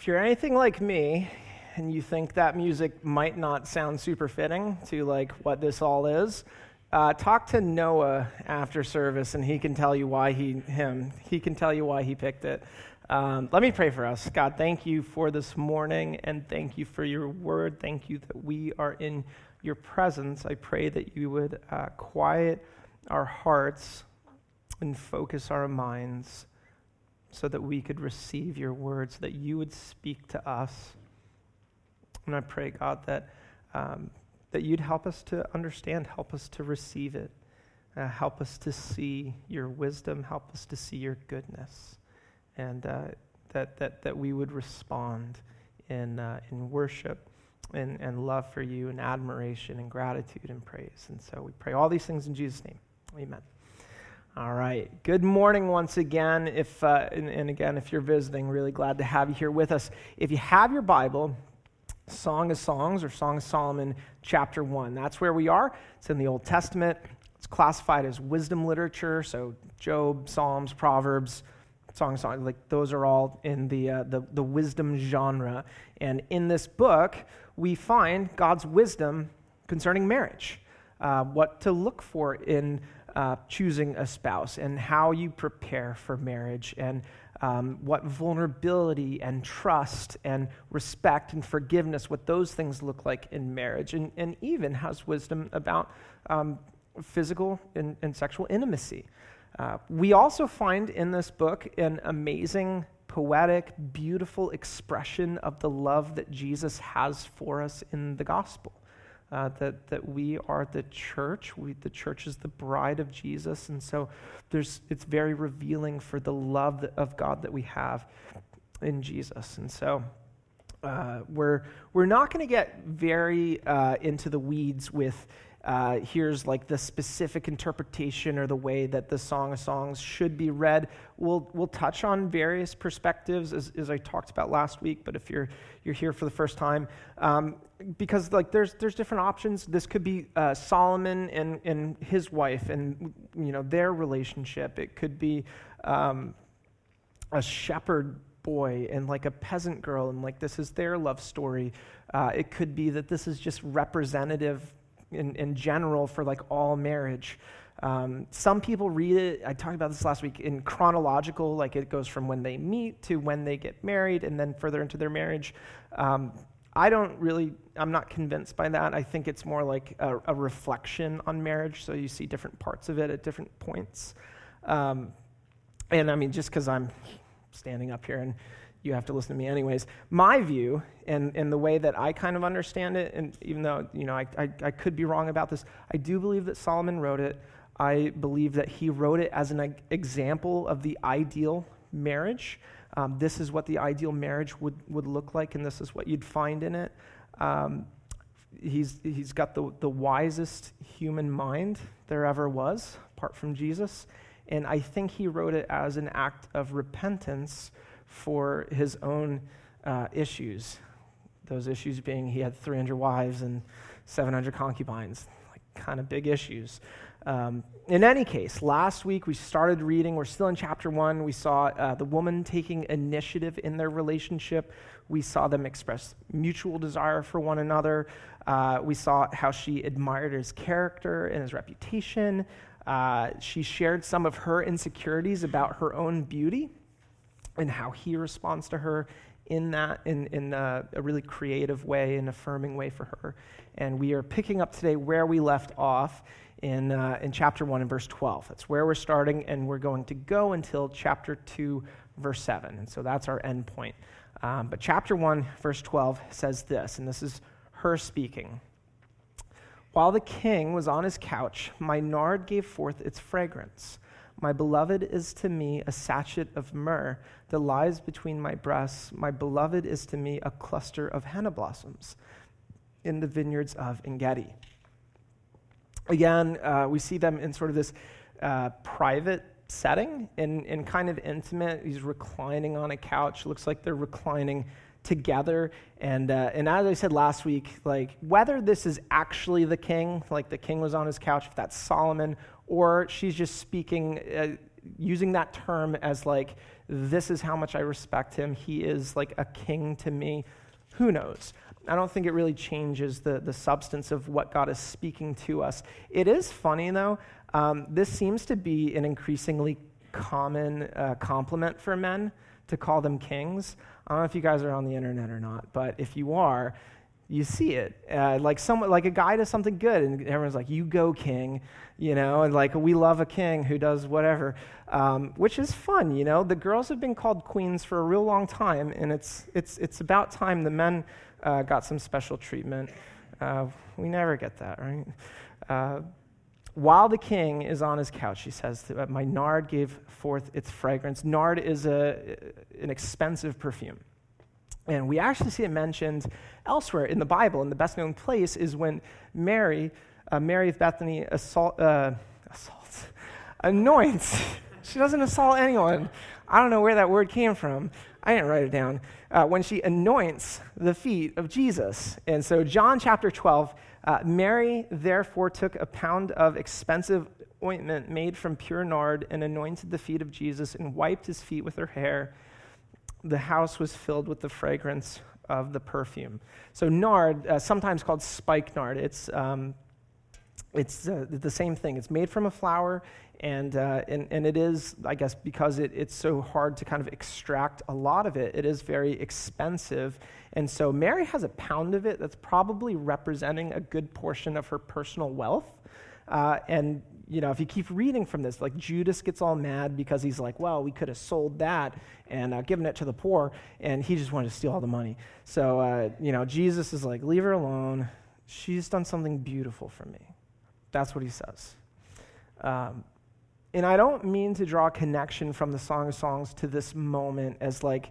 If you're anything like me and you think that music might not sound super fitting to like what this all is, uh, talk to Noah after service and he can tell you why he him he can tell you why he picked it. Um, let me pray for us. God, thank you for this morning and thank you for your word. Thank you that we are in your presence. I pray that you would uh, quiet our hearts and focus our minds so that we could receive your words, that you would speak to us. And I pray, God, that, um, that you'd help us to understand, help us to receive it, uh, help us to see your wisdom, help us to see your goodness, and uh, that, that, that we would respond in, uh, in worship and, and love for you and admiration and gratitude and praise. And so we pray all these things in Jesus' name. Amen. All right. Good morning once again. If uh, and, and, again, if you're visiting, really glad to have you here with us. If you have your Bible, Song of Songs or Song of Solomon, chapter one. That's where we are. It's in the Old Testament. It's classified as wisdom literature. So Job, Psalms, Proverbs, Song of Songs, like those are all in the uh, the, the wisdom genre. And in this book, we find God's wisdom concerning marriage. Uh, what to look for in uh, choosing a spouse and how you prepare for marriage and um, what vulnerability and trust and respect and forgiveness, what those things look like in marriage, and, and even has wisdom about um, physical and, and, sexual intimacy. Uh, we also find in this book an amazing, poetic, beautiful expression of the love that Jesus has for us in the gospel uh, that, that we are the church. We, the church is the bride of Jesus. And so there's, it's very revealing for the love of God that we have in Jesus. And so uh, we're, we're not going to get very uh, into the weeds with uh, here's like the specific interpretation or the way that the Song of Songs should be read. We'll, we'll touch on various perspectives as, as I talked about last week, but if you're, you're here for the first time, um, because like there's, there's different options. This could be uh, Solomon and, and his wife and you know their relationship. It could be um, a shepherd boy and like a peasant girl and like this is their love story. Uh, it could be that this is just representative in, in general for like all marriage. Um, some people read it, I talked about this last week, in chronological, like it goes from when they meet to when they get married and then further into their marriage. Um, I don't really, I'm not convinced by that. I think it's more like a, a reflection on marriage, so you see different parts of it at different points. Um, and I mean, just because I'm standing up here and you have to listen to me anyways. My view, and, and the way that I kind of understand it, and even though you know I, I, I could be wrong about this, I do believe that Solomon wrote it. I believe that he wrote it as an example of the ideal marriage. Um, this is what the ideal marriage would, would look like, and this is what you'd find in it. Um, he's, he's got the, the wisest human mind there ever was, apart from Jesus. And I think he wrote it as an act of repentance for his own uh, issues. Those issues being he had 300 wives and 700 concubines, like kind of big issues. Um, in any case, last week we started reading, we're still in chapter one. We saw uh, the woman taking initiative in their relationship. We saw them express mutual desire for one another. Uh, we saw how she admired his character and his reputation. Uh, she shared some of her insecurities about her own beauty and how he responds to her in that in, in a, a, really creative way and affirming way for her. And we are picking up today where we left off in, uh, in chapter 1 and verse 12 that's where we're starting and we're going to go until chapter 2 verse 7 and so that's our end point. Um, but chapter 1 verse 12 says this and this is her speaking. While the king was on his couch my nard gave forth its fragrance my beloved is to me a sachet of myrrh that lies between my breasts. My beloved is to me a cluster of henna blossoms in the vineyards of Engedi. Again, uh, we see them in sort of this uh, private setting and, and kind of intimate. He's reclining on a couch. Looks like they're reclining together. And, uh, and as I said last week, like whether this is actually the king, like the king was on his couch, if that's Solomon, or she's just speaking uh, using that term as like, this is how much I respect him. He is like a king to me. Who knows? I don't think it really changes the, the substance of what God is speaking to us. It is funny, though. Um, this seems to be an increasingly common uh, compliment for men to call them kings. I don't know if you guys are on the internet or not, but if you are, you see it. Uh, like someone, like a guy does something good, and everyone's like, "You go, king," you know, and like we love a king who does whatever, um, which is fun. You know, the girls have been called queens for a real long time, and it's it's it's about time the men uh, got some special treatment. Uh, we never get that, right? Uh, while the king is on his couch, he says, My nard gave forth its fragrance. Nard is a, an expensive perfume. And we actually see it mentioned elsewhere in the Bible. And the best known place is when Mary, uh, Mary of Bethany, assault, uh, assaults, anoints. she doesn't assault anyone. I don't know where that word came from. I didn't write it down. Uh, when she anoints the feet of Jesus. And so, John chapter 12, uh, Mary therefore took a pound of expensive ointment made from pure nard and anointed the feet of Jesus and wiped his feet with her hair. The house was filled with the fragrance of the perfume. So, nard, uh, sometimes called spikenard, it's, um, it's uh, the same thing. It's made from a flower, and, uh, and, and it is, I guess, because it, it's so hard to kind of extract a lot of it, it is very expensive. And so Mary has a pound of it that's probably representing a good portion of her personal wealth. Uh, and, you know, if you keep reading from this, like Judas gets all mad because he's like, well, we could have sold that and uh, given it to the poor, and he just wanted to steal all the money. So, uh, you know, Jesus is like, leave her alone. She's done something beautiful for me. That's what he says. Um, and I don't mean to draw a connection from the Song of Songs to this moment as like,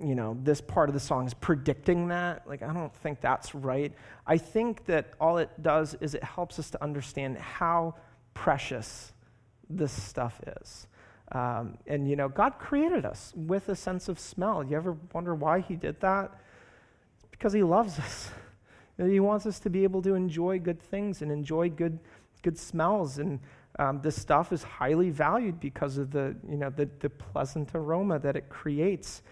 you know, this part of the song is predicting that. Like, I don't think that's right. I think that all it does is it helps us to understand how precious this stuff is. Um, and, you know, God created us with a sense of smell. You ever wonder why He did that? It's because He loves us. He wants us to be able to enjoy good things and enjoy good, good smells. And um, this stuff is highly valued because of the, you know, the, the pleasant aroma that it creates.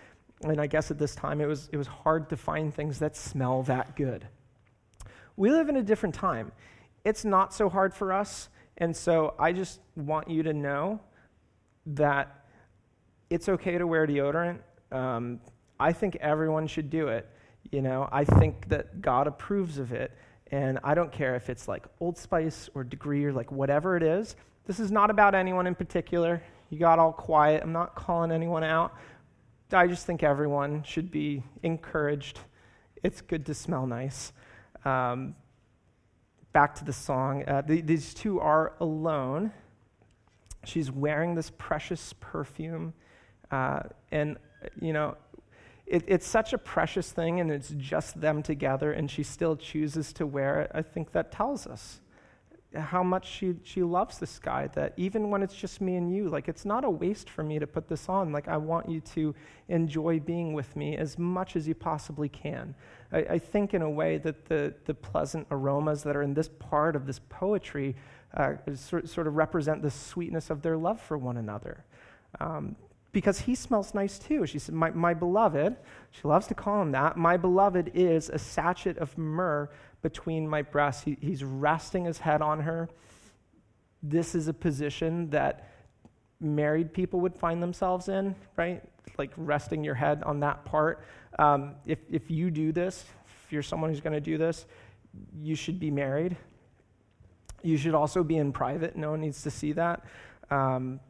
And I guess at this time it was, it was hard to find things that smell that good. We live in a different time. It's not so hard for us. And so I just want you to know that it's okay to wear deodorant. Um, I think everyone should do it. You know, I think that God approves of it. And I don't care if it's like Old Spice or Degree or like whatever it is. This is not about anyone in particular. You got all quiet. I'm not calling anyone out. I just think everyone should be encouraged. It's good to smell nice. Um, back to the song. Uh, the, these two are alone. She's wearing this precious perfume. Uh, and, you know, it, it's such a precious thing and it's just them together and she still chooses to wear it, I think that tells us how much she, she loves this guy that even when it's just me and you, like it's not a waste for me to put this on. Like I want you to enjoy being with me as much as you possibly can. I, I think in a way that the, the pleasant aromas that are in this part of this poetry uh, sort, sort of represent the sweetness of their love for one another. Um, because he smells nice too. She said, my, my beloved, she loves to call him that, my beloved is a sachet of myrrh between my breasts. He, he's resting his head on her. This is a position that married people would find themselves in, right? Like resting your head on that part. Um, if, if you do this, if you're someone who's going to do this, you should be married. You should also be in private. No one needs to see that. Um,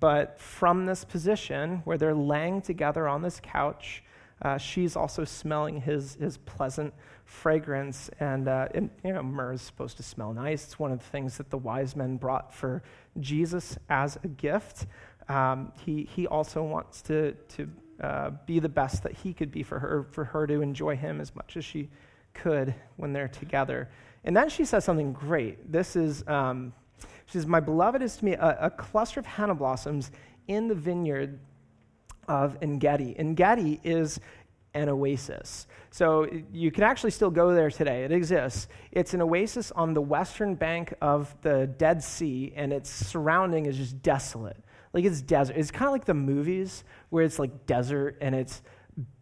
but from this position where they're laying together on this couch, uh, she's also smelling his, his pleasant fragrance. And, uh, and, you know, myrrh is supposed to smell nice. It's one of the things that the wise men brought for Jesus as a gift. Um, he, he also wants to, to uh, be the best that he could be for her, for her to enjoy him as much as she could when they're together. And then she says something great. This is. Um, she says, My beloved is to me a, a cluster of henna blossoms in the vineyard of Engedi. Engedi is an oasis. So you can actually still go there today. It exists. It's an oasis on the western bank of the Dead Sea, and its surrounding is just desolate. Like it's desert. It's kind of like the movies where it's like desert and it's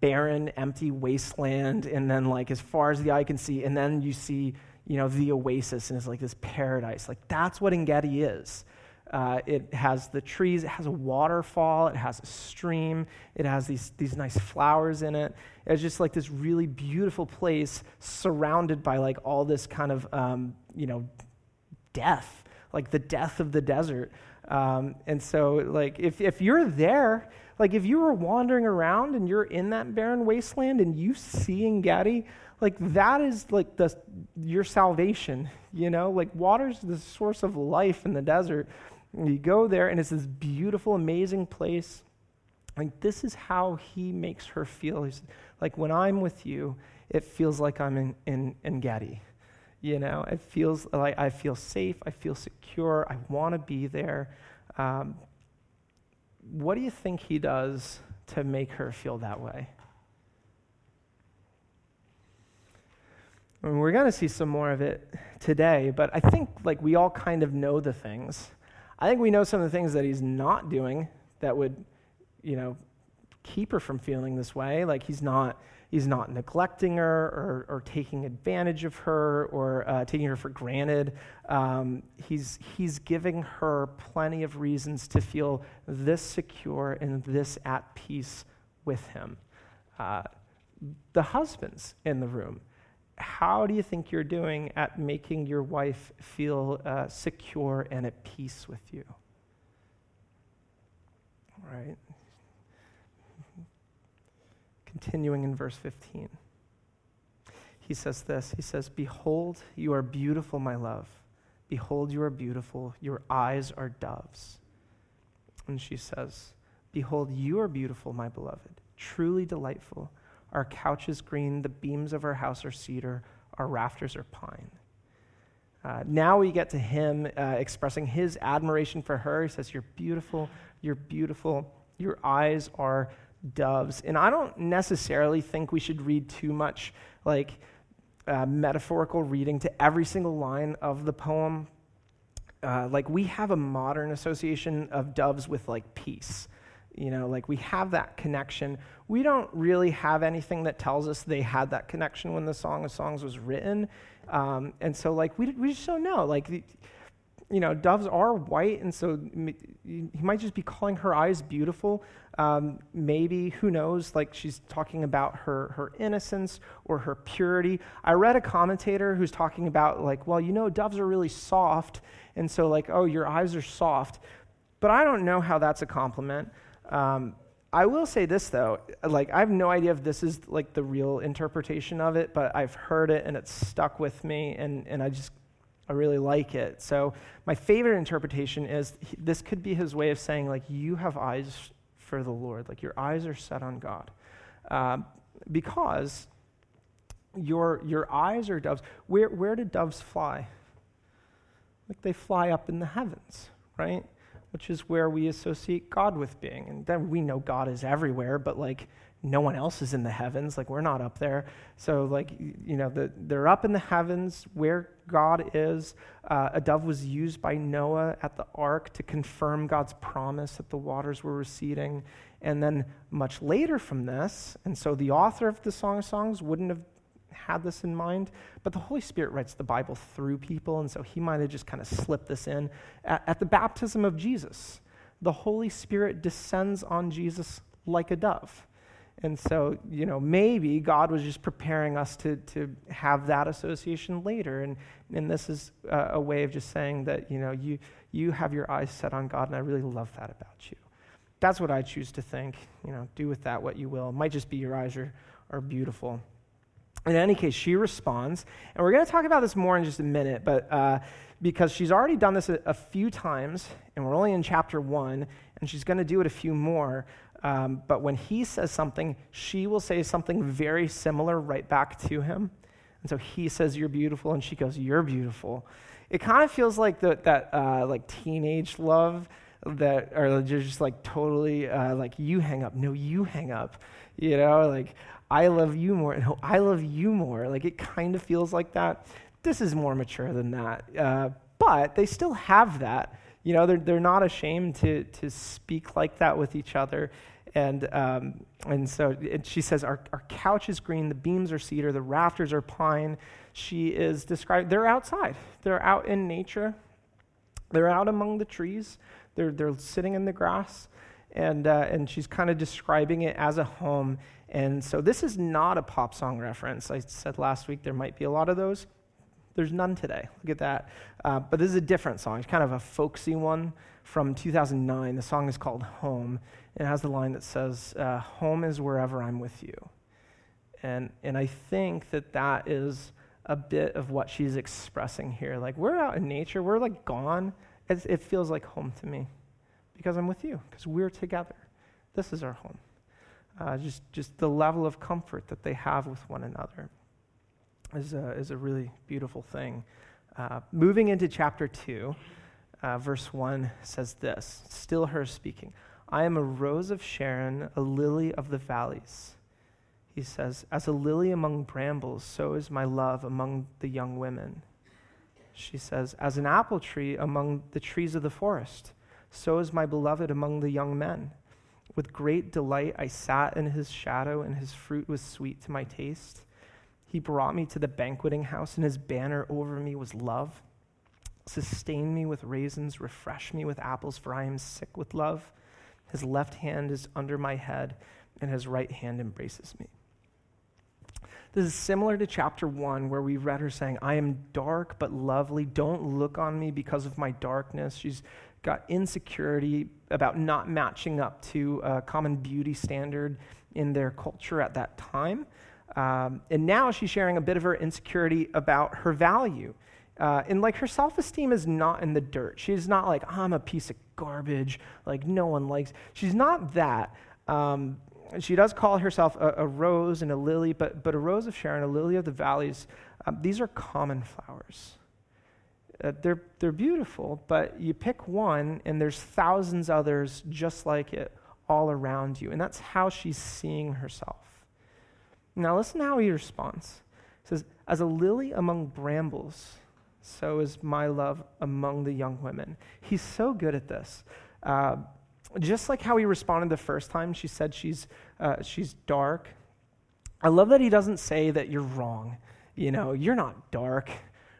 barren, empty wasteland, and then like as far as the eye can see, and then you see, you know, the oasis, and it's like this paradise. Like that's what Engedi is. Uh, it has the trees, it has a waterfall, it has a stream, it has these, these nice flowers in it. It's just like this really beautiful place surrounded by like all this kind of, um, you know, death, like the death of the desert. Um, and so, like, if, if you're there, like, if you were wandering around and you're in that barren wasteland and you see Engedi, like, that is like the, your salvation, you know? Like, water's the source of life in the desert. And you go there, and it's this beautiful, amazing place. Like, this is how he makes her feel. He's like, when I'm with you, it feels like I'm in, in, in Engedi. You know, it feels like I feel safe, I feel secure, I want to be there. Um, what do you think he does to make her feel that way? I mean, we're going to see some more of it today, but I think like we all kind of know the things. I think we know some of the things that he's not doing that would, you know, keep her from feeling this way. Like he's not he's not neglecting her or, or taking advantage of her or uh, taking her for granted. Um, he's, he's giving her plenty of reasons to feel this secure and this at peace with him. Uh, the husbands in the room, how do you think you're doing at making your wife feel uh, secure and at peace with you? Right? Continuing in verse 15. He says this He says, Behold, you are beautiful, my love. Behold, you are beautiful. Your eyes are doves. And she says, Behold, you are beautiful, my beloved, truly delightful. Our couch is green, the beams of our house are cedar, our rafters are pine. Uh, now we get to him uh, expressing his admiration for her. He says, You're beautiful, you're beautiful, your eyes are doves. And I don't necessarily think we should read too much like uh, metaphorical reading to every single line of the poem. Uh, like we have a modern association of doves with like peace. You know, like we have that connection. We don't really have anything that tells us they had that connection when the Song of Songs was written. Um, and so, like, we, we just don't know. Like, you know, doves are white, and so he might just be calling her eyes beautiful. Um, maybe, who knows, like she's talking about her, her innocence or her purity. I read a commentator who's talking about, like, well, you know, doves are really soft, and so, like, oh, your eyes are soft. But I don't know how that's a compliment. Um, I will say this, though. Like, I have no idea if this is, like, the real interpretation of it, but I've heard it, and it's stuck with me, and, and I just I really like it. So, my favorite interpretation is this could be his way of saying, like, you have eyes for the Lord, like, your eyes are set on God. Uh, because your, your eyes are doves. Where, where do doves fly? Like, they fly up in the heavens, right? Which is where we associate God with being. And then we know God is everywhere, but, like, no one else is in the heavens. Like, we're not up there. So, like, you know, the, they're up in the heavens where God is. Uh, a dove was used by Noah at the ark to confirm God's promise that the waters were receding. And then, much later from this, and so the author of the Song of Songs wouldn't have had this in mind, but the Holy Spirit writes the Bible through people, and so he might have just kind of slipped this in. At, at the baptism of Jesus, the Holy Spirit descends on Jesus like a dove. And so, you know, maybe God was just preparing us to, to have that association later. And, and this is a, way of just saying that, you know, you, you have your eyes set on God, and I really love that about you. That's what I choose to think. You know, do with that what you will. It might just be your eyes are, are beautiful. In any case, she responds, and we're going to talk about this more in just a minute, but uh, because she's already done this a, a, few times, and we're only in chapter one, and she's going to do it a few more. Um, but when he says something, she will say something very similar right back to him. And so he says, You're beautiful, and she goes, You're beautiful. It kind of feels like the, that uh, like teenage love that are just like totally uh, like you hang up. No, you hang up. You know, like I love you more. No, I love you more. Like it kind of feels like that. This is more mature than that. Uh, but they still have that You know, they're, they're not ashamed to, to speak like that with each other. And, um, and so she says, our, our couch is green, the beams are cedar, the rafters are pine. She is described, they're outside, they're out in nature, they're out among the trees, they're, they're sitting in the grass. And, uh, and she's kind of describing it as a home. And so this is not a pop song reference. I said last week there might be a lot of those. There's none today. Look at that. Uh, but this is a different song. It's kind of a folksy one from 2009. The song is called Home. It has the line that says, uh, Home is wherever I'm with you. And, and I think that that is a bit of what she's expressing here. Like, we're out in nature, we're like gone. It's, it feels like home to me because I'm with you, because we're together. This is our home. Uh, just, just the level of comfort that they have with one another is a, is a really beautiful thing. Uh, moving into chapter 2, uh, verse 1 says this Still her speaking. I am a rose of Sharon, a lily of the valleys. He says, As a lily among brambles, so is my love among the young women. She says, As an apple tree among the trees of the forest, so is my beloved among the young men. With great delight I sat in his shadow, and his fruit was sweet to my taste. He brought me to the banqueting house, and his banner over me was love. Sustain me with raisins, refresh me with apples, for I am sick with love. His left hand is under my head, and his right hand embraces me. This is similar to chapter one, where we read her saying, I am dark but lovely. Don't look on me because of my darkness. She's got insecurity about not matching up to a common beauty standard in their culture at that time. Um, and now she's sharing a bit of her insecurity about her value. Uh, and like her self esteem is not in the dirt. She's not like, I'm a piece of garbage, like no one likes. She's not that. Um, she does call herself a, a, rose and a lily, but, but a rose of Sharon, a lily of the valleys, um, these are common flowers. Uh, they're, they're beautiful, but you pick one and there's thousands others just like it all around you. And that's how she's seeing herself. Now, listen to how he responds. He says, As a lily among brambles, so is my love among the young women. He's so good at this. Uh, just like how he responded the first time, she said she's, uh, she's dark. I love that he doesn't say that you're wrong. You know, you're not dark.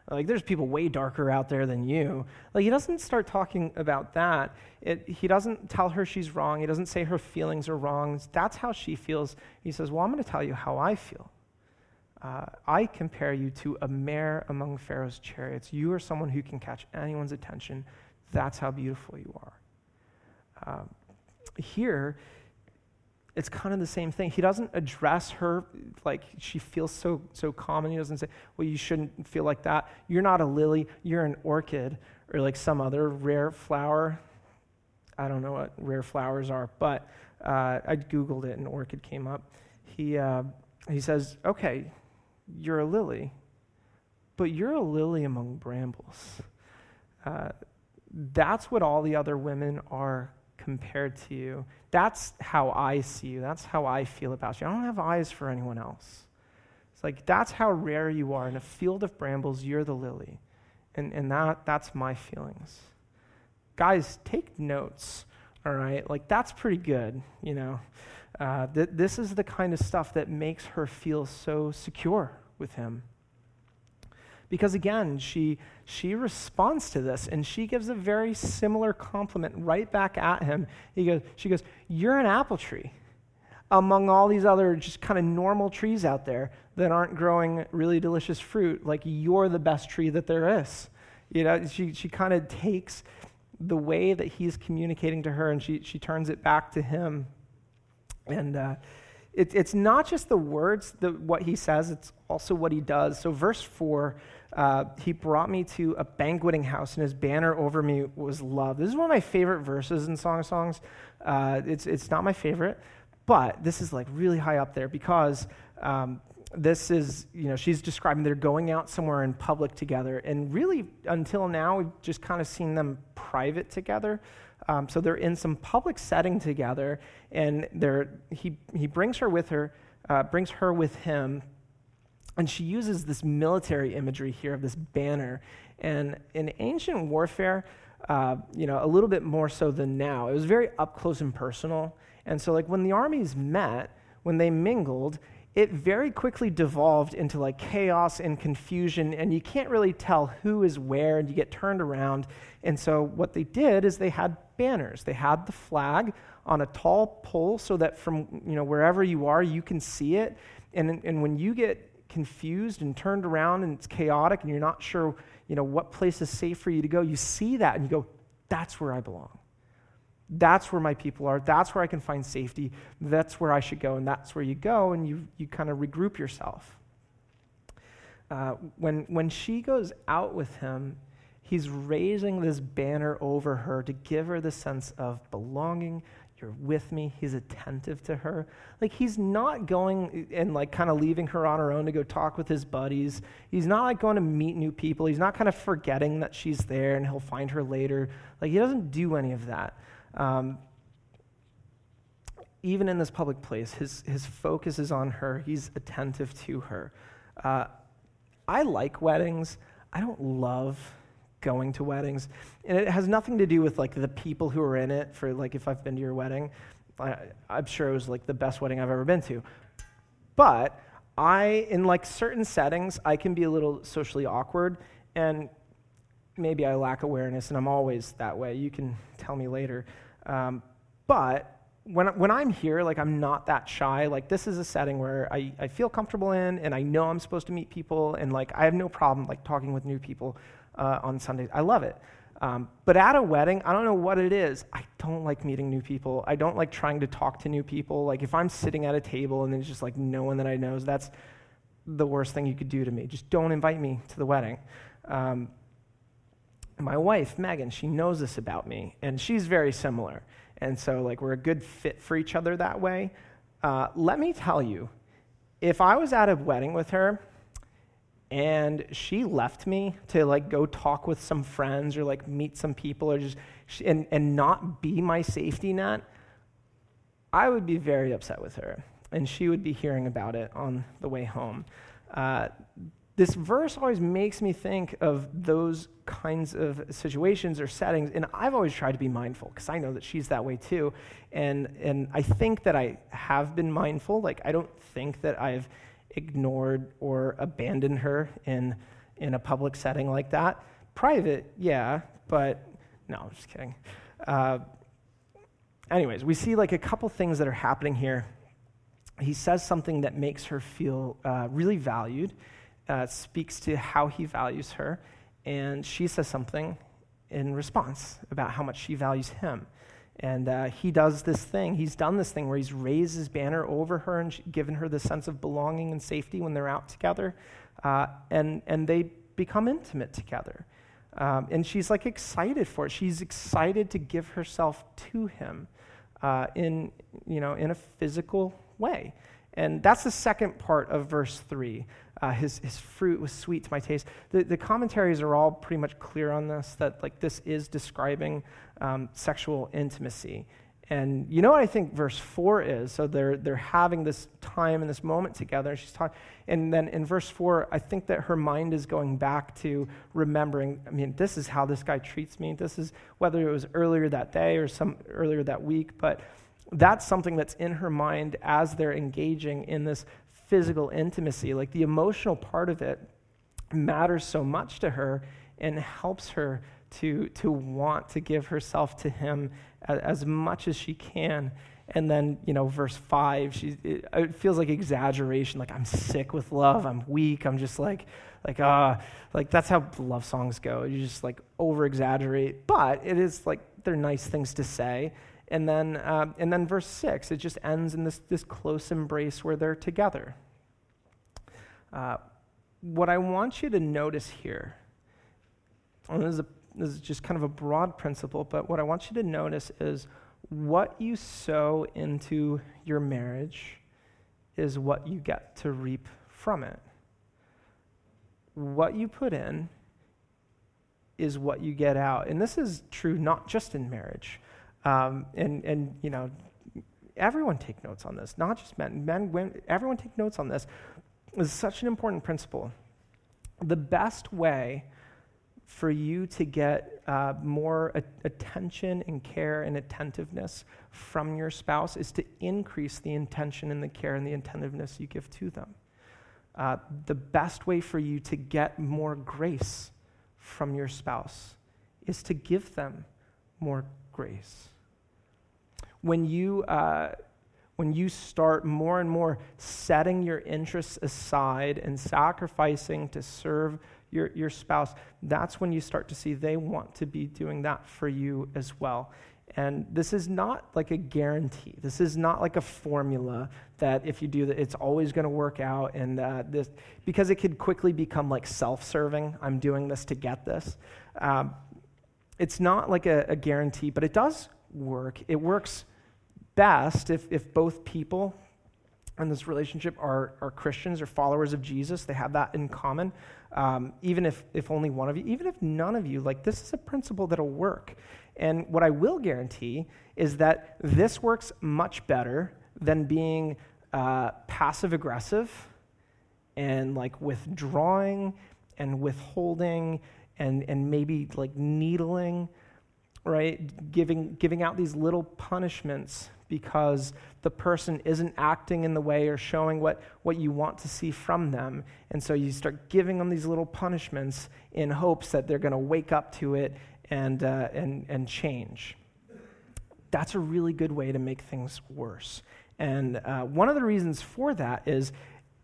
Like, there's people way darker out there than you. Like, he doesn't start talking about that. It, he doesn't tell her she's wrong. He doesn't say her feelings are wrong. That's how she feels. He says, Well, I'm going to tell you how I feel. Uh, I compare you to a mare among Pharaoh's chariots. You are someone who can catch anyone's attention. That's how beautiful you are. Um, here, it's kind of the same thing. He doesn't address her like she feels so so common. He doesn't say, "Well, you shouldn't feel like that. You're not a lily. You're an orchid or like some other rare flower." I don't know what rare flowers are, but uh, I googled it and orchid came up. He uh, he says, "Okay, you're a lily, but you're a lily among brambles." Uh, that's what all the other women are compared to you. That's how I see you. That's how I feel about you. I don't have eyes for anyone else. It's like that's how rare you are. In a field of brambles, you're the lily. And, and that, that's my feelings. Guys, take notes, all right? Like, that's pretty good, you know? Uh, th- this is the kind of stuff that makes her feel so secure with him. Because again, she, she responds to this and she gives a very similar compliment right back at him. He goes, she goes, You're an apple tree among all these other just kind of normal trees out there that aren't growing really delicious fruit. Like, you're the best tree that there is. You know, she, she kind of takes the way that he's communicating to her and she, she turns it back to him. And, uh, it, it's not just the words, the, what he says, it's also what he does. So, verse 4, uh, he brought me to a banqueting house, and his banner over me was love. This is one of my favorite verses in Song of Songs. Uh, it's, it's not my favorite, but this is like really high up there because um, this is, you know, she's describing they're going out somewhere in public together. And really, until now, we've just kind of seen them private together. Um, so they're in some public setting together, and they're, he, he brings her with her, uh, brings her with him, and she uses this military imagery here of this banner. And in ancient warfare, uh, you know, a little bit more so than now. It was very up close and personal. And so, like, when the armies met, when they mingled, it very quickly devolved into like chaos and confusion, and you can't really tell who is where, and you get turned around. And so, what they did is they had banners. They had the flag on a tall pole so that from you know wherever you are, you can see it. And, and when you get confused and turned around and it's chaotic and you're not sure you know what place is safe for you to go, you see that and you go, "That's where I belong." That's where my people are. That's where I can find safety. That's where I should go. And that's where you go and you, you kind of regroup yourself. Uh, when, when she goes out with him, he's raising this banner over her to give her the sense of belonging. You're with me. He's attentive to her. Like, he's not going and, like, kind of leaving her on her own to go talk with his buddies. He's not, like, going to meet new people. He's not kind of forgetting that she's there and he'll find her later. Like, he doesn't do any of that. Um, even in this public place, his, his focus is on her. He's attentive to her. Uh, I like weddings. I don't love going to weddings. And it has nothing to do with like the people who are in it for like if I've been to your wedding. I, I'm sure it was like the best wedding I've ever been to. But I, in like certain settings, I can be a little socially awkward. And maybe I lack awareness, and I'm always that way. You can tell me later. Um, but when, when I'm here, like I'm not that shy. Like this is a setting where I, I feel comfortable in, and I know I'm supposed to meet people, and like I have no problem like talking with new people uh, on Sundays. I love it. Um, but at a wedding, I don't know what it is. I don't like meeting new people. I don't like trying to talk to new people. Like if I'm sitting at a table and there's just like no one that I know, that's the worst thing you could do to me. Just don't invite me to the wedding. Um, my wife, Megan, she knows this about me, and she's very similar. And so, like, we're a good fit for each other that way. Uh, let me tell you, if I was at a wedding with her and she left me to like go talk with some friends or like meet some people or just and, and not be my safety net, I would be very upset with her. And she would be hearing about it on the way home. Uh, this verse always makes me think of those kinds of situations or settings and i've always tried to be mindful because i know that she's that way too and, and i think that i have been mindful like i don't think that i've ignored or abandoned her in, in a public setting like that. Private yeah but no i'm just kidding. Uh, anyways we see like a couple things that are happening here. He says something that makes her feel uh, really valued uh, speaks to how he values her, and she says something in response about how much she values him. And uh, he does this thing. He's done this thing where he's raised his banner over her and given her the sense of belonging and safety when they're out together. Uh, and, and they become intimate together. Um, and she's like excited for it. She's excited to give herself to him uh, in, you know, in a physical way. And that's the second part of verse 3. Uh, his, his fruit was sweet to my taste. The, the commentaries are all pretty much clear on this, that like this is describing um, sexual intimacy. And you know what I think verse 4 is? So they're, they're having this time and this moment together. She's talking, and then in verse 4, I think that her mind is going back to remembering, I mean, this is how this guy treats me. This is whether it was earlier that day or some earlier that week, but that's something that's in her mind as they're engaging in this physical intimacy. Like the emotional part of it matters so much to her and helps her to, to want to give herself to him as, as much as she can. And then, you know, verse five, she, it, it, feels like exaggeration. Like, I'm sick with love. I'm weak. I'm just like, like, ah, uh, like that's how love songs go. You just like over exaggerate. But it is like, they're nice things to say. And then, uh, and then verse 6, it just ends in this, this close embrace where they're together. Uh, what I want you to notice here, and this is, a, this is just kind of a broad principle, but what I want you to notice is what you sow into your marriage is what you get to reap from it. What you put in is what you get out. And this is true not just in marriage. Um, and, and, you know, everyone take notes on this, not just men, men, women, everyone take notes on this. This is such an important principle. The best way for you to get uh, more a- attention and care and attentiveness from your spouse is to increase the intention and the care and the attentiveness you give to them. Uh, the best way for you to get more grace from your spouse is to give them more grace. When you, uh, when you start more and more setting your interests aside and sacrificing to serve your, your spouse, that's when you start to see they want to be doing that for you as well. And this is not like a guarantee. This is not like a formula that if you do that, it's always going to work out. And uh, this, because it could quickly become like self-serving. I'm doing this to get this. Um, it's not like a, a guarantee, but it does work. It works best if, if both people in this relationship are, are Christians or followers of Jesus. They have that in common. Um, even if, if only one of you, even if none of you, like this is a principle that'll work. And what I will guarantee is that this works much better than being uh, passive aggressive and like withdrawing and withholding and, and maybe like needling, right? Giving, giving out these little punishments because the person isn't acting in the way or showing what, what you want to see from them. And so you start giving them these little punishments in hopes that they're going to wake up to it and, uh, and, and change. That's a really good way to make things worse. And uh, one of the reasons for that is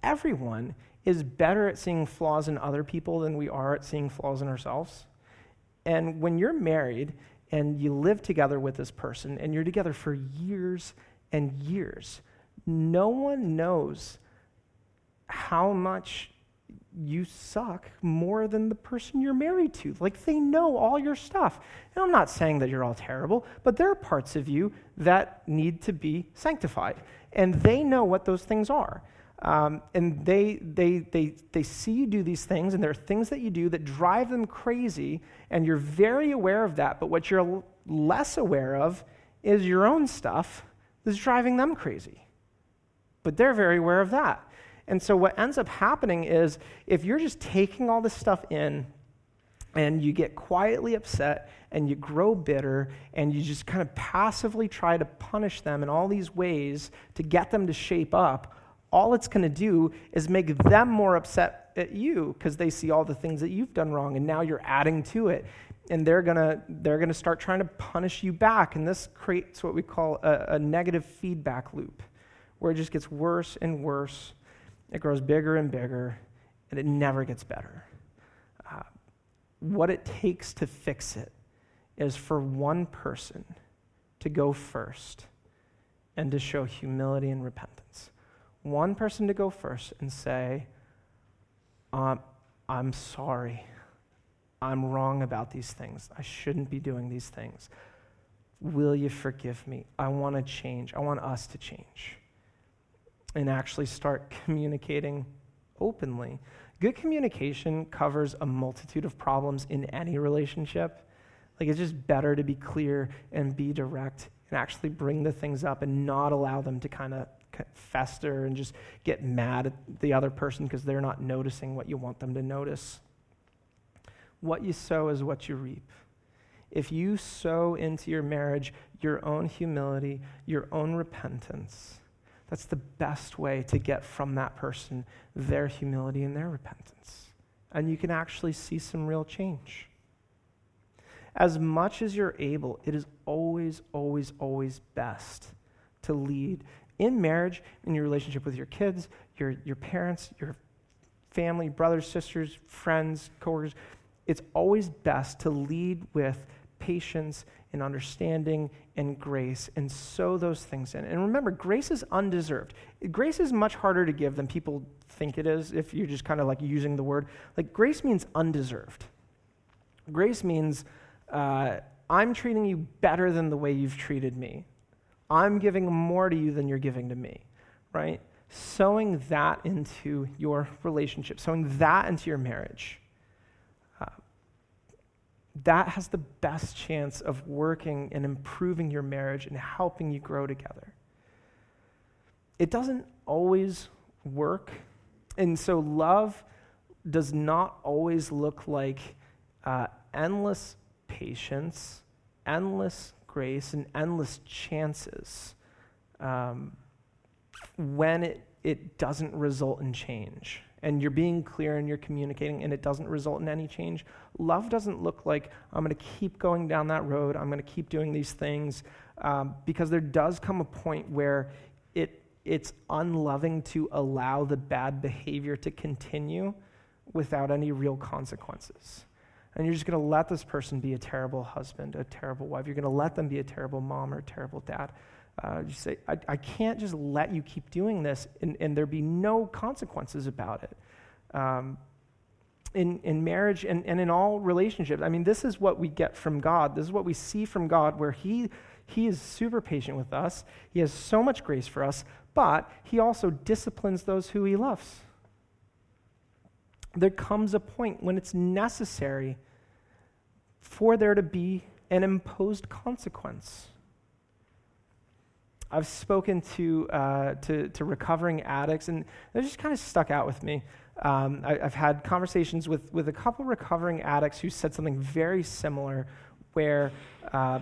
everyone is better at seeing flaws in other people than we are at seeing flaws in ourselves. And when you're married and you live together with this person and you're together for years and years, no one knows how much you suck more than the person you're married to. Like they know all your stuff. And I'm not saying that you're all terrible, but there are parts of you that need to be sanctified. And they know what those things are. Um, and they, they, they, they see you do these things, and there are things that you do that drive them crazy, and you're very aware of that. But what you're less aware of is your own stuff that's driving them crazy. But they're very aware of that. And so what ends up happening is if you're just taking all this stuff in and you get quietly upset and you grow bitter and you just kind of passively try to punish them in all these ways to get them to shape up, all it's going to do is make them more upset at you because they see all the things that you've done wrong and now you're adding to it and they're going to they're going to start trying to punish you back and this creates what we call a, a negative feedback loop where it just gets worse and worse it grows bigger and bigger, and it never gets better. Uh, what it takes to fix it is for one person to go first and to show humility and repentance. One person to go first and say, um, I'm sorry. I'm wrong about these things. I shouldn't be doing these things. Will you forgive me? I want to change. I want us to change and actually start communicating openly. Good communication covers a multitude of problems in any relationship. Like, it's just better to be clear and be direct and actually bring the things up and not allow them to kind of fester and just get mad at the other person because they're not noticing what you want them to notice. What you sow is what you reap. If you sow into your marriage your own humility, your own repentance, that's the best way to get from that person their humility and their repentance. And you can actually see some real change. As much as you're able, it is always, always, always best to lead in marriage, in your relationship with your kids, your, your parents, your family, brothers, sisters, friends, coworkers. It's always best to lead with patience and understanding and grace and sow those things in. And remember, grace is undeserved. Grace is much harder to give than people think it is if you're just kind of like using the word. Like, grace means undeserved. Grace means uh, I'm treating you better than the way you've treated me. I'm giving more to you than you're giving to me, right? Sowing that into your relationship, sowing that into your marriage that has the best chance of working and improving your marriage and helping you grow together. It doesn't always work. And so, love does not always look like uh, endless patience, endless grace, and endless chances um, when it, it doesn't result in change and you're being clear and you're communicating and it doesn't result in any change, love doesn't look like I'm going to keep going down that road, I'm going to keep doing these things, um, because there does come a point where it, it's unloving to allow the bad behavior to continue without any real consequences. And you're just going to let this person be a terrible husband, a terrible wife. You're going to let them be a terrible mom or a terrible dad. Uh, you say, I, I can't just let you keep doing this and, and there be no consequences about it. Um, in, in marriage and, and in all relationships, I mean, this is what we get from God. This is what we see from God, where He, he is super patient with us. He has so much grace for us, but He also disciplines those who He loves. There comes a point when it's necessary for there to be an imposed consequence. I've spoken to, uh, to, to, recovering addicts, and they just kind of stuck out with me. Um, I, have had conversations with, with a couple recovering addicts who said something very similar, where uh,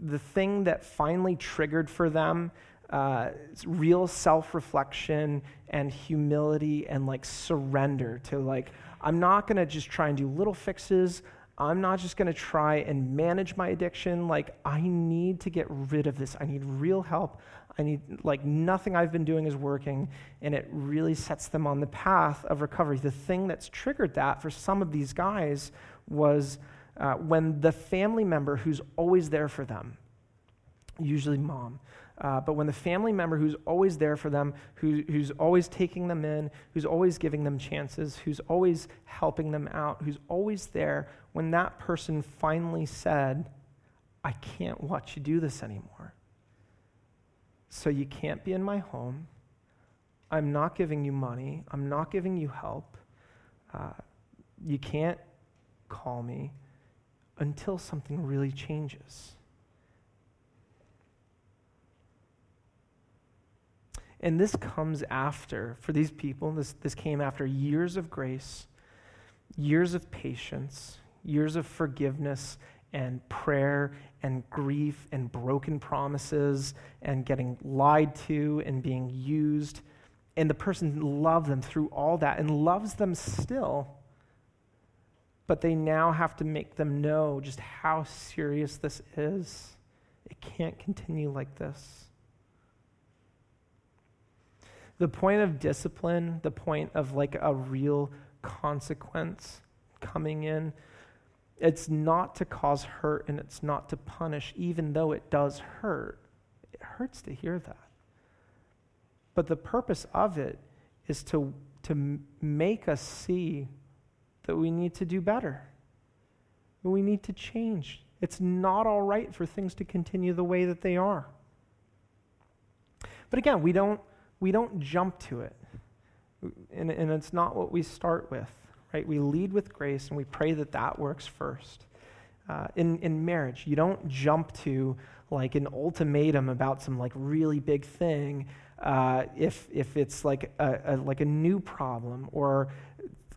the thing that finally triggered for them uh, real self reflection and humility and like surrender to like, I'm not going to just try and do little fixes. I'm not just going to try and manage my addiction. Like, I need to get rid of this. I need real help. I need, like, nothing I've been doing is working. And it really sets them on the path of recovery. The thing that's triggered that for some of these guys was uh, when the family member who's always there for them, usually mom, uh, but when the family member who's always there for them, who, who's always taking them in, who's always giving them chances, who's always helping them out, who's always there, when that person finally said, I can't watch you do this anymore. So you can't be in my home. I'm not giving you money. I'm not giving you help. Uh, you can't call me until something really changes. And this comes after, for these people, this, this came after years of grace, years of patience, years of forgiveness and prayer and grief and broken promises and getting lied to and being used. And the person loved them through all that and loves them still. But they now have to make them know just how serious this is. It can't continue like this. The point of discipline, the point of like a real consequence coming in, it's not to cause hurt and it's not to punish, even though it does hurt. It hurts to hear that. But the purpose of it is to, to make us see that we need to do better. We need to change. It's not all right for things to continue the way that they are. But again, we don't we don't jump to it. And, and it's not what we start with, right? We lead with grace and we pray that that works first. Uh, in, in marriage, you don't jump to like an ultimatum about some like really big thing uh, if, if it's like a, a, like a new problem or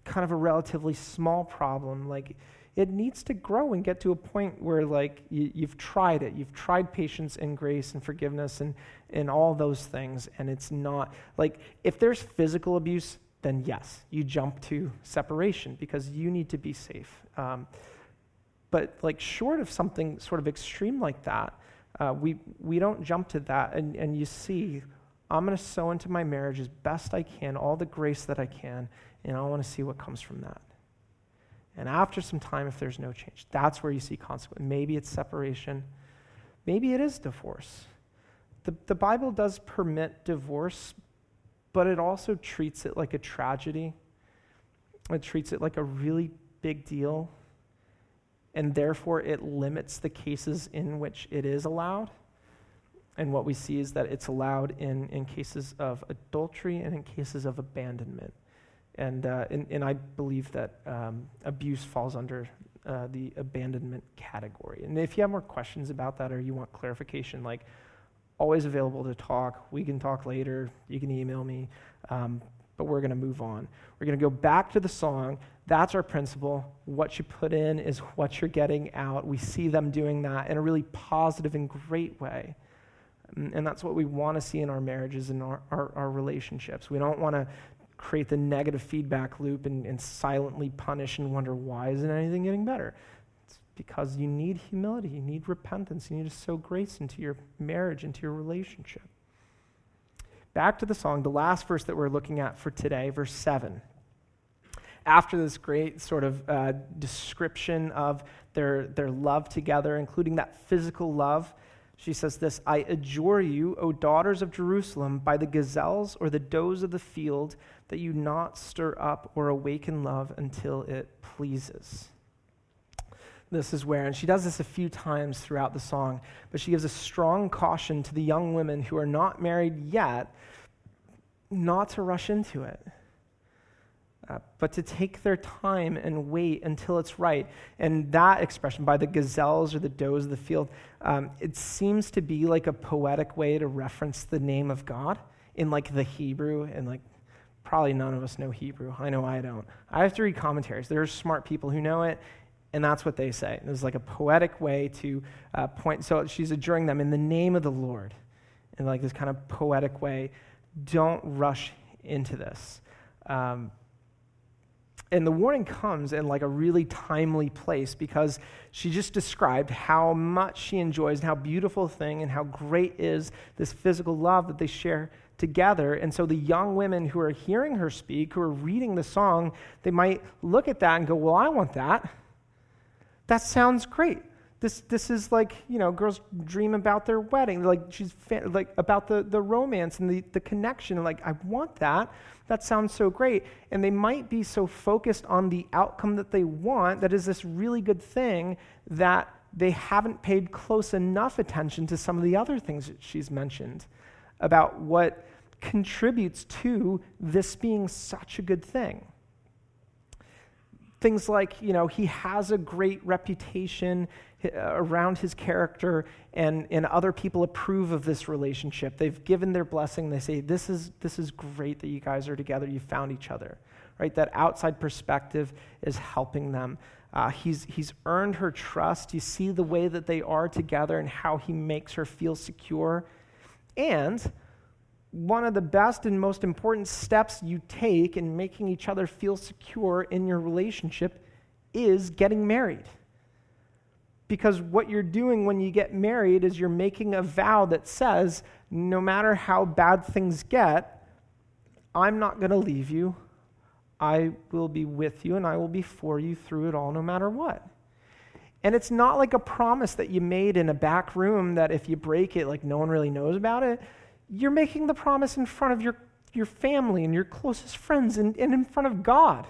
kind of a relatively small problem. Like, it needs to grow and get to a point where like you, have tried it. You've tried patience and grace and forgiveness and, and all those things and it's not like if there's physical abuse then yes you jump to separation because you need to be safe. Um, but like short of something sort of extreme like that uh, we, we don't jump to that. And, and you see i'm going to sow into my marriage as best i can all the grace that i can and i want to see what comes from that and after some time, if there's no change, that's where you see consequence. Maybe it's separation. Maybe it is divorce. The, the Bible does permit divorce, but it also treats it like a tragedy. It treats it like a really big deal. And therefore, it limits the cases in which it is allowed. And what we see is that it's allowed in, in cases of adultery and in cases of abandonment. And, uh, and, and, I believe that um, abuse falls under uh, the abandonment category. And if you have more questions about that or you want clarification, like always available to talk. We can talk later. You can email me. Um, but we're going to move on. We're going to go back to the song. That's our principle. What you put in is what you're getting out. We see them doing that in a really positive and great way. And that's what we want to see in our marriages and our, our, our relationships. We don't want to create the negative feedback loop and, and silently punish and wonder why isn't anything getting better. It's because you need humility, you need repentance, you need to sow grace into your marriage, into your relationship. Back to the song, the last verse that we're looking at for today, verse 7. After this great sort of uh, description of their, their love together, including that physical love, she says this I adjure you, O daughters of Jerusalem, by the gazelles or the does of the field, that you not stir up or awaken love until it pleases. This is where, and she does this a few times throughout the song, but she gives a strong caution to the young women who are not married yet not to rush into it. Uh, but to take their time and wait until it's right. And that expression, by the gazelles or the does of the field, um, it seems to be like a poetic way to reference the name of God in like the Hebrew. And like, probably none of us know Hebrew. I know I don't. I have to read commentaries. There are smart people who know it, and that's what they say. It's like a poetic way to uh, point. So she's adjuring them in the name of the Lord, in like this kind of poetic way. Don't rush into this. Um, and the warning comes in like a really timely place because she just described how much she enjoys and how beautiful thing and how great is this physical love that they share together. And so the young women who are hearing her speak, who are reading the song, they might look at that and go, Well, I want that. That sounds great. This, this is like, you know, girls dream about their wedding. Like, she's fa- like about the, the romance and the, the connection. Like, I want that. That sounds so great. And they might be so focused on the outcome that they want, that is this really good thing, that they haven't paid close enough attention to some of the other things that she's mentioned about what contributes to this being such a good thing. Things like, you know, he has a great reputation uh, around his character, and, and other people approve of this relationship. They've given their blessing. They say, this is, this is great that you guys are together. You found each other. Right? That outside perspective is helping them. Uh, he's, he's earned her trust. You see the way that they are together and how he makes her feel secure. And one of the best and most important steps you take in making each other feel secure in your relationship is getting married. Because what you're doing when you get married is you're making a vow that says, no matter how bad things get, I'm not going to leave you. I will be with you and I will be for you through it all, no matter what. And it's not like a promise that you made in a back room that if you break it, like no one really knows about it you're making the promise in front of your, your family and your closest friends and, and in front of God.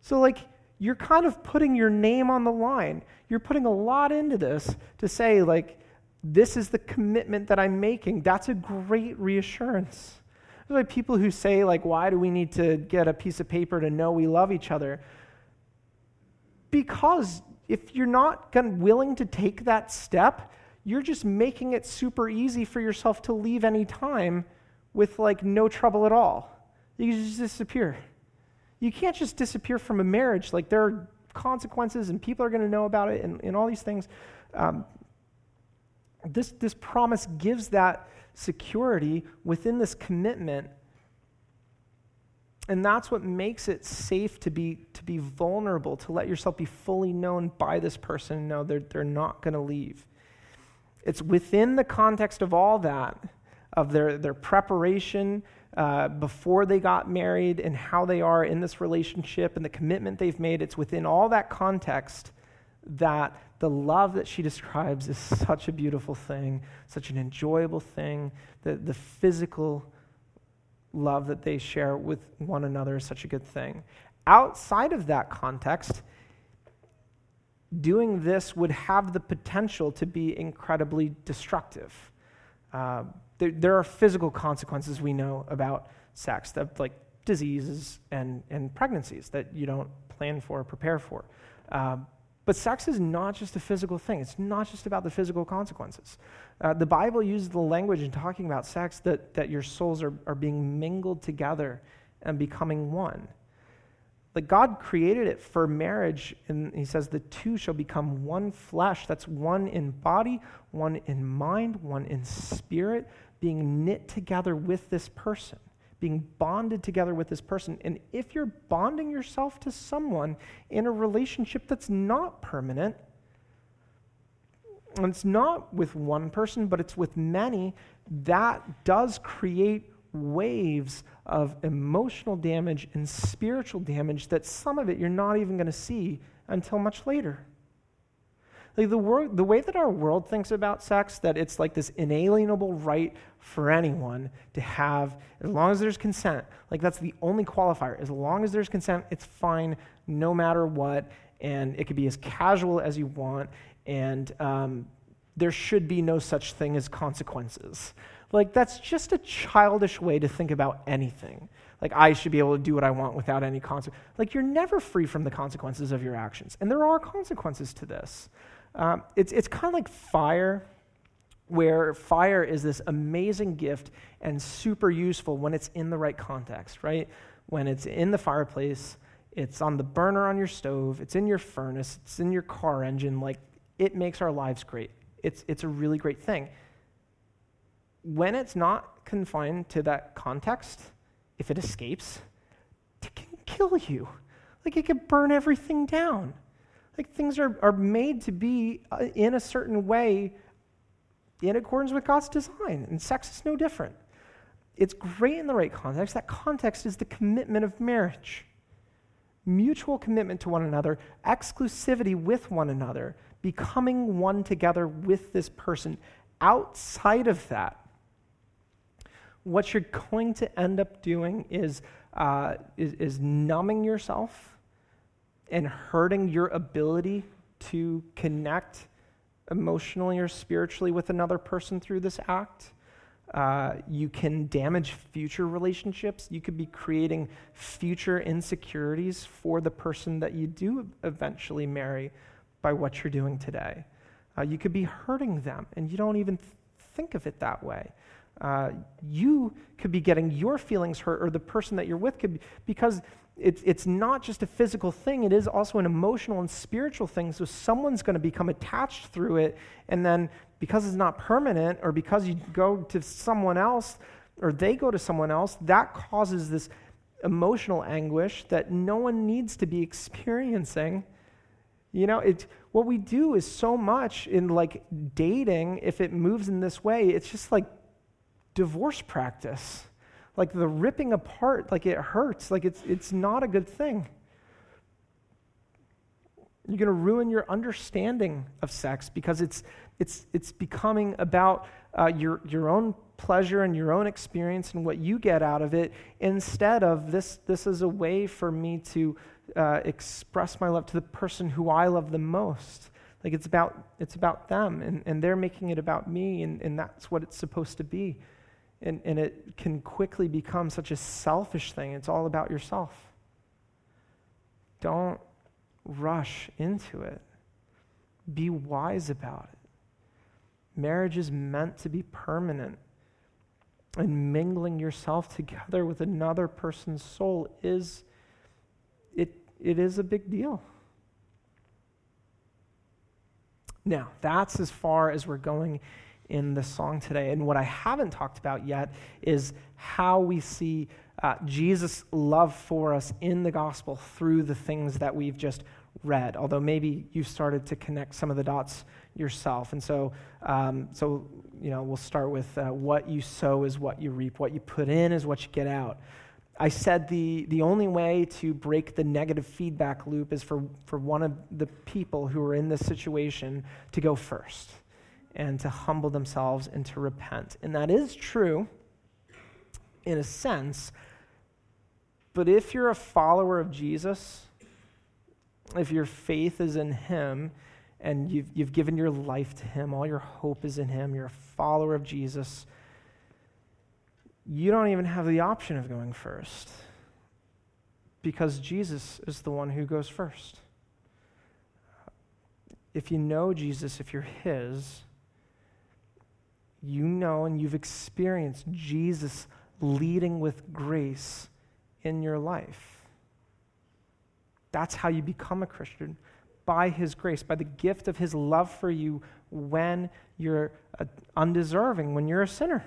So, like, you're kind of putting your name on the line. You're putting a lot into this to say, like, this is the commitment that I'm making. That's a great reassurance. There's like people who say, like, why do we need to get a piece of paper to know we love each other? Because if you're not willing to take that step, you're just making it super easy for yourself to leave any time with like no trouble at all. You can just disappear. You can't just disappear from a marriage. Like there are consequences and people are going to know about it and, and all these things. Um, this, this promise gives that security within this commitment. And that's what makes it safe to be, to be vulnerable, to let yourself be fully known by this person and know they're, they're not going to leave. It's within the context of all that, of their, their preparation uh, before they got married and how they are in this relationship and the commitment they've made. It's within all that context that the love that she describes is such a beautiful thing, such an enjoyable thing. The, the physical love that they share with one another is such a good thing. Outside of that context, doing this would have the potential to be incredibly destructive. Uh, there, there, are physical consequences we know about sex, that, like diseases and, and pregnancies that you don't plan for or prepare for. Uh, but sex is not just a physical thing, it's not just about the physical consequences. Uh, the Bible uses the language in talking about sex that, that your souls are, are being mingled together and becoming one. Like God created it for marriage, and He says the two shall become one flesh. That's one in body, one in mind, one in spirit, being knit together with this person, being bonded together with this person. And if you're bonding yourself to someone in a relationship that's not permanent, and it's not with one person, but it's with many, that does create waves of emotional damage and spiritual damage that some of it you're not even going to see until much later. Like the, the way that our world thinks about sex, that it's like this inalienable right for anyone to have, as long as there's consent, like that's the only qualifier. As long as there's consent, it's fine no matter what, and it could be as casual as you want, and um, there should be no such thing as consequences. Like, that's just a childish way to think about anything. Like, I should be able to do what I want without any consequence. Like, you're never free from the consequences of your actions. And there are consequences to this. Um, it's it's kind of like fire, where fire is this amazing gift and super useful when it's in the right context, right? When it's in the fireplace, it's on the burner on your stove, it's in your furnace, it's in your car engine. Like, it makes our lives great. It's, it's a really great thing when it's not confined to that context, if it escapes, it can kill you. Like it can burn everything down. Like things are, are made to be uh, in a certain way in accordance with God's design, and sex is no different. It's great in the right context. That context is the commitment of marriage mutual commitment to one another, exclusivity with one another, becoming one together with this person. Outside of that, what you're going to end up doing is, uh, is, is numbing yourself and hurting your ability to connect emotionally or spiritually with another person through this act. Uh, you can damage future relationships. You could be creating future insecurities for the person that you do eventually marry by what you're doing today. Uh, you could be hurting them, and you don't even th- think of it that way uh, you could be getting your feelings hurt, or the person that you're with could be, because it's, it's not just a physical thing, it is also an emotional and spiritual thing. So someone's going to become attached through it, and then because it's not permanent, or because you go to someone else, or they go to someone else, that causes this emotional anguish that no one needs to be experiencing. You know, it, what we do is so much in like dating, if it moves in this way, it's just like divorce practice. Like the ripping apart, like it hurts, like it's, it's not a good thing. You're going to ruin your understanding of sex because it's, it's, it's becoming about uh, your, your own pleasure and your own experience and what you get out of it instead of this, this is a way for me to uh, express my love to the person who I love the most. Like it's about, it's about them, and, and they're making it about me, and, and that's what it's supposed to be. And, and it can quickly become such a selfish thing. It's all about yourself. Don't rush into it. Be wise about it. Marriage is meant to be permanent. And mingling yourself together with another person's soul is it, it is a big deal. Now, that's as far as we're going in the song today. And what I haven't talked about yet is how we see uh, Jesus' love for us in the gospel through the things that we've just read. Although maybe you've started to connect some of the dots yourself. And so, um, so you know, we'll start with uh, what you sow is what you reap. What you put in is what you get out. I said the, the only way to break the negative feedback loop is for, for one of the people who are in this situation to go first and to humble themselves and to repent. And that is true in a sense, but if you're a follower of Jesus, if your faith is in Him and you've, you've given your life to Him, all your hope is in Him, you're a follower of Jesus, you don't even have the option of going first because Jesus is the one who goes first. If you know Jesus, if you're His, you know and you've experienced Jesus leading with grace in your life. That's how you become a Christian by His grace, by the gift of His love for you when you're uh, undeserving, when you're a sinner,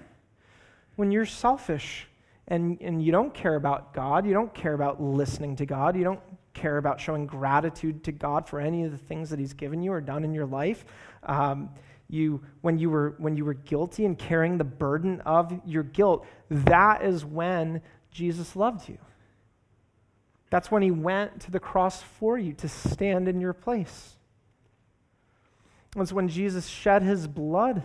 when you're selfish and, and you don't care about God, you don't care about listening to God, you don't care about showing gratitude to God for any of the things that He's given you or done in your life. Um, you, when, you were, when you were guilty and carrying the burden of your guilt, that is when Jesus loved you. That's when he went to the cross for you to stand in your place. It's when Jesus shed his blood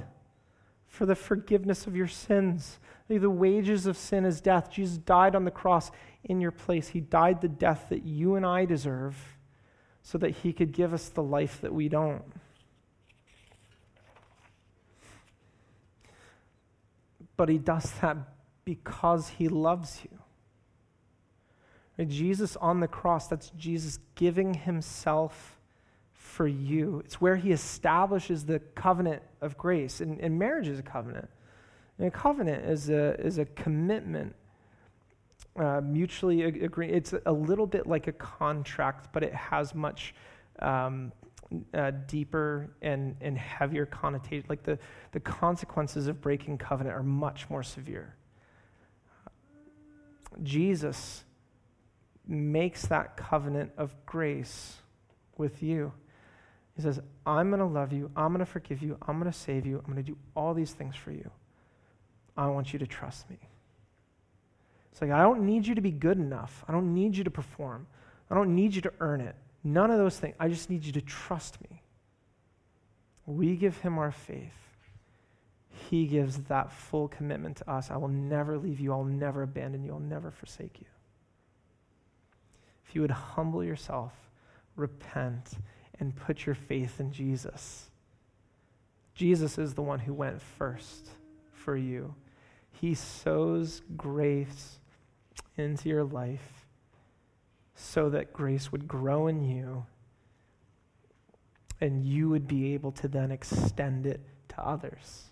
for the forgiveness of your sins. The wages of sin is death. Jesus died on the cross in your place. He died the death that you and I deserve so that he could give us the life that we don't. But he does that because he loves you. Jesus on the cross, that's Jesus giving himself for you. It's where he establishes the covenant of grace. And, and marriage is a covenant. And a covenant is a, is a commitment, uh, mutually agree. It's a little bit like a contract, but it has much um, uh, deeper and, and heavier connotation. Like the, the consequences of breaking covenant are much more severe. Jesus makes that covenant of grace with you. He says, I'm going to love you. I'm going to forgive you. I'm going to save you. I'm going to do all these things for you. I want you to trust me. It's like, I don't need you to be good enough. I don't need you to perform. I don't need you to earn it. None of those things. I just need you to trust me. We give him our faith. He gives that full commitment to us. I will never leave you. I'll never abandon you. I'll never forsake you if you would humble yourself, repent, and put your faith in Jesus. Jesus is the one who went first for you. He sows grace into your life so that grace would grow in you and you would be able to then extend it to others.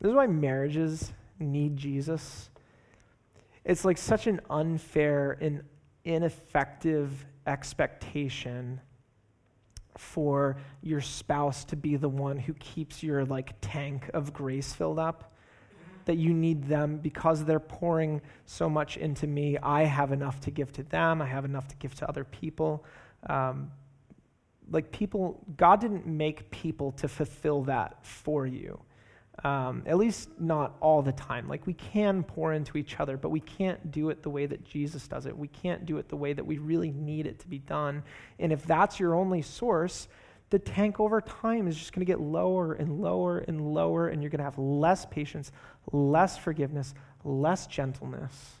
This is why marriages need Jesus it's like such an unfair and ineffective expectation for your spouse to be the one who keeps your like tank of grace filled up that you need them because they're pouring so much into me i have enough to give to them i have enough to give to other people um, like people god didn't make people to fulfill that for you um, at least not all the time. Like we can pour into each other, but we can't do it the way that Jesus does it. We can't do it the way that we really need it to be done. And if that's your only source, the tank over time is just going to get lower and lower and lower, and you're going to have less patience, less forgiveness, less gentleness.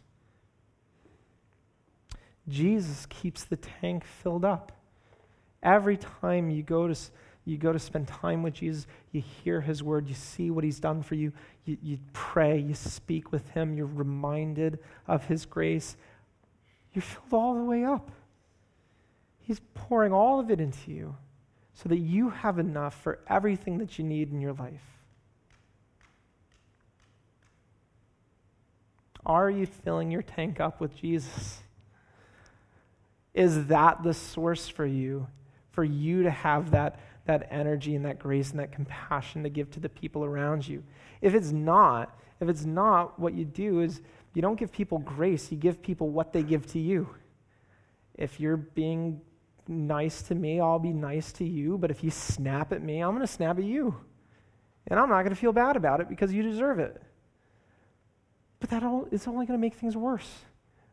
Jesus keeps the tank filled up. Every time you go to you go to spend time with Jesus, you hear his word, you see what he's done for you, you, you pray, you speak with him, you're reminded of his grace. You're filled all the way up. He's pouring all of it into you so that you have enough for everything that you need in your life. Are you filling your tank up with Jesus? Is that the source for you? For you to have that that energy and that grace and that compassion to give to the people around you. If it's not, if it's not, what you do is you don't give people grace, you give people what they give to you. If you're being nice to me, I'll be nice to you, but if you snap at me, I'm going to snap at you. And I'm not going to feel bad about it because you deserve it. But that all, it's only going to make things worse.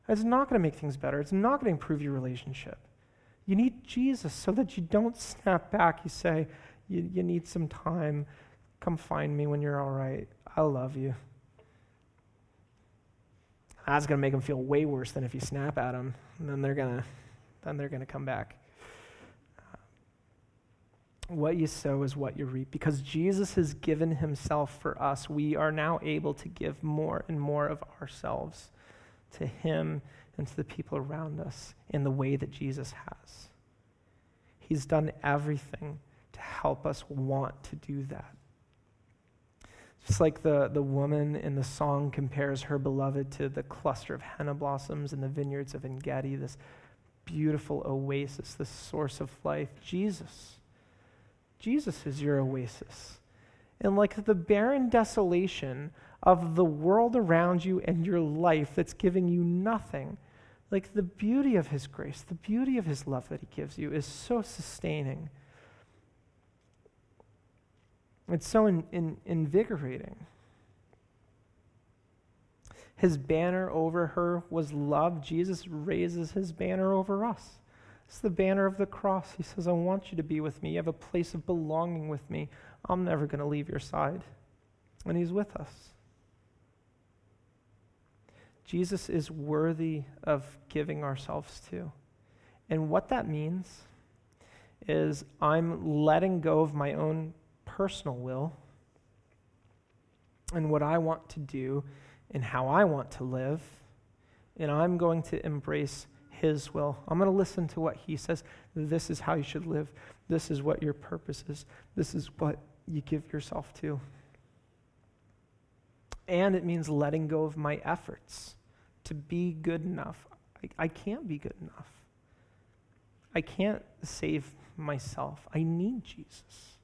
It's not going to make things better. It's not going to improve your relationship. You need Jesus so that you don't snap back. You say, you, you need some time. Come find me when you're all right. I love you. That's going to make them feel way worse than if you snap at them. And then they're going to then they're going to come back. What you sow is what you reap. Because Jesus has given himself for us, we are now able to give more and more of ourselves to him and to the people around us in the way that Jesus has. He's done everything to help us want to do that. Just like the, the woman in the song compares her beloved to the cluster of henna blossoms in the vineyards of Engedi, this beautiful oasis, this source of life. Jesus. Jesus is your oasis. And like the barren desolation of the world around you and your life that's giving you nothing, like the beauty of His grace, the beauty of His love that He gives you is so sustaining. It's so in, in, invigorating. His banner over her was love. Jesus raises his banner over us. It's the banner of the cross. He says, I want you to be with me. You have a place of belonging with me. I'm never going to leave your side. And he's with us. Jesus is worthy of giving ourselves to. And what that means is I'm letting go of my own personal will and what I want to do and how I want to live, and I'm going to embrace His will. I'm going to listen to what He says. This is how you should live. This is what your purpose is. This is what you give yourself to. And it means letting go of my efforts to be good enough. I, I can't be good enough. I can't save myself. I need Jesus.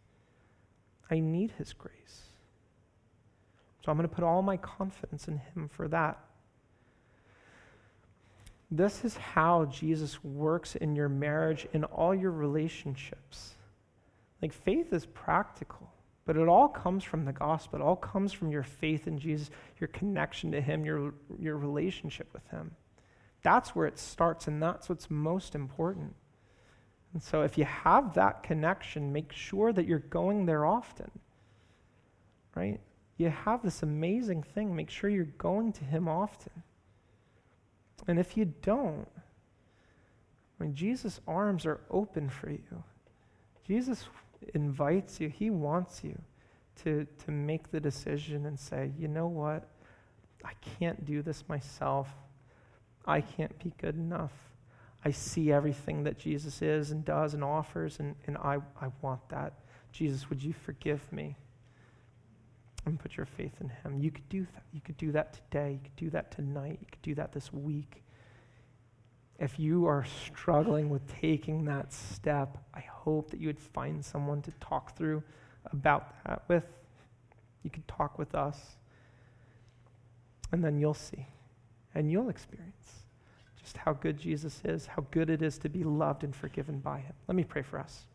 I need His grace. So I'm going to put all my confidence in Him for that. This is how Jesus works in your marriage, in all your relationships. Like faith is practical, but it all comes from the gospel. It all comes from your faith in Jesus, your connection to Him, your, your relationship with Him. That's where it starts, and that's what's most important. And so if you have that connection, make sure that you're going there often. Right? you have this amazing thing. Make sure you're going to Him often. And if you don't, I mean, Jesus' arms are open for you. Jesus invites you, He wants you to, to make the decision and say, you know what? I can't do this myself. I can't be good enough. I see everything that Jesus is and does and offers, and, and I, I want that. Jesus, would you forgive me? And put your faith in Him. You could do that. You could do that today. You could do that tonight. You could do that this week. If you are struggling with taking that step, I hope that you would find someone to talk through about that with. You could talk with us, and then you'll see, and you'll experience just how good Jesus is, how good it is to be loved and forgiven by Him. Let me pray for us.